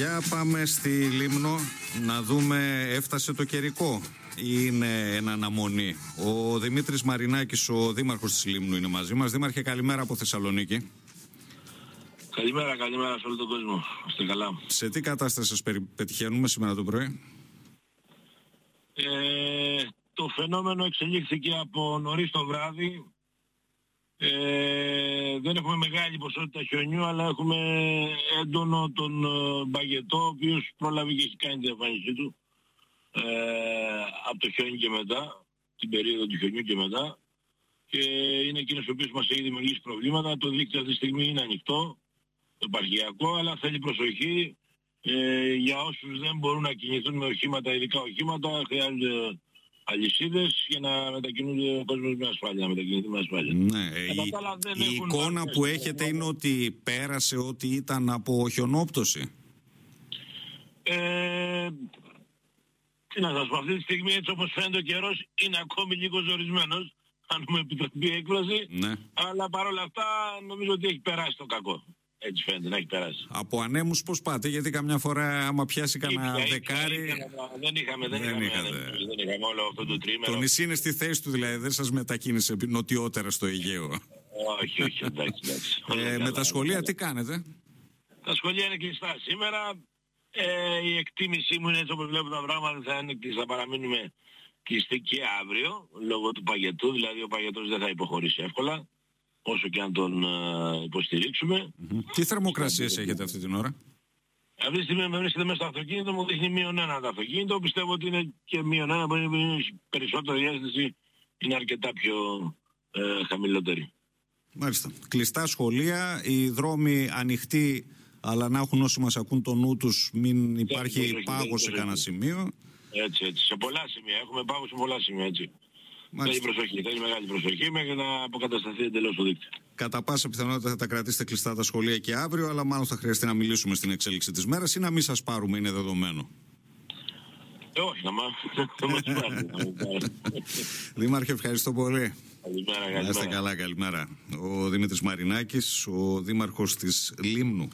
Για πάμε στη Λίμνο να δούμε έφτασε το καιρικό ή είναι ένα αναμονή. Ο Δημήτρης Μαρινάκης, ο δήμαρχος της Λίμνου είναι μαζί μας. Δήμαρχε καλημέρα από Θεσσαλονίκη. Καλημέρα, καλημέρα σε όλο τον κόσμο. Είστε καλά. Σε τι κατάσταση σας πετυχαίνουμε σήμερα το πρωί; Ε, το φαινόμενο εξελίχθηκε από νωρίς το βράδυ. Ε, δεν έχουμε μεγάλη ποσότητα χιονιού, αλλά έχουμε έντονο τον ε, μπαγετό, ο οποίος πρόλαβε και έχει κάνει την εμφάνισή του ε, από το χιόνι και μετά, την περίοδο του χιονιού και μετά. Και είναι εκείνος ο οποίος μας έχει δημιουργήσει προβλήματα. Το δίκτυο αυτή τη στιγμή είναι ανοιχτό, το επαρχιακό, αλλά θέλει προσοχή ε, για όσους δεν μπορούν να κινηθούν με οχήματα, ειδικά οχήματα, χρειάζονται αλυσίδες για να μετακινούνται ο κόσμος με ασφάλεια, να μετακινηθεί με ασφάλεια. Ναι, η, η εικόνα που έχετε είναι ότι πέρασε ότι ήταν από χιονόπτωση. Ε, τι να σας πω, αυτή τη στιγμή έτσι όπως φαίνεται ο καιρός είναι ακόμη λίγος ζορισμένος, αν μου επιτραπεί η έκφραση, ναι. αλλά παρόλα αυτά νομίζω ότι έχει περάσει το κακό. Έτσι φαίνεται να έχει περάσει. Από ανέμους πώς πάτε, γιατί καμιά φορά άμα πιάσει κανένα δεκάρι. δεν είχαμε, δεν, δεν, είχαμε, δεν είχαμε όλο αυτό το τρίμερο. Το νησί είναι στη θέση του δηλαδή, δεν σας μετακίνησε νοτιότερα στο Αιγαίο. όχι, όχι, εντάξει. εντάξει. Ε, με τα σχολεία τι κάνετε; Τα σχολεία είναι κλειστά σήμερα. Ε, η εκτίμησή μου είναι έτσι όπως βλέπω τα πράγματα θα είναι κλειστά, θα παραμείνουμε κλειστοί και αύριο λόγω του παγετού, δηλαδή ο παγετός δεν θα υποχωρήσει εύκολα όσο και αν τον uh, υποστηρίξουμε. Τι θερμοκρασίες έχετε αυτή την ώρα; Αυτή τη στιγμή με βρίσκεται μέσα στο αυτοκίνητο μου δείχνει μείον ένα το αυτοκίνητο. Πιστεύω ότι είναι και μείον ένα, που είναι περισσότερο η αίσθηση είναι αρκετά πιο ε, χαμηλότερη. Μάλιστα. Κλειστά σχολεία, οι δρόμοι ανοιχτοί, αλλά να έχουν όσοι μας ακούν το νου τους, μην υπάρχει πάγος σε κανένα σημείο. Έτσι, έτσι. Σε πολλά σημεία. Έχουμε πάγος σε πολλά σημεία, έτσι. Μάλιστα. Θέλει προσοχή, θέλει μεγάλη προσοχή μέχρι να αποκατασταθεί εντελώς το δίκτυο. Κατά πάσα πιθανότητα θα τα κρατήσετε κλειστά τα σχολεία και αύριο, αλλά μάλλον θα χρειαστεί να μιλήσουμε στην εξέλιξη της μέρας ή να μην σας πάρουμε, είναι δεδομένο. Ε, όχι, να μας πάρουμε. Δήμαρχε, ευχαριστώ πολύ. Καλημέρα, καλημέρα. Είστε καλά, καλημέρα. Ο Δημήτρης Μαρινάκης, ο δήμαρχος της Λίμνου.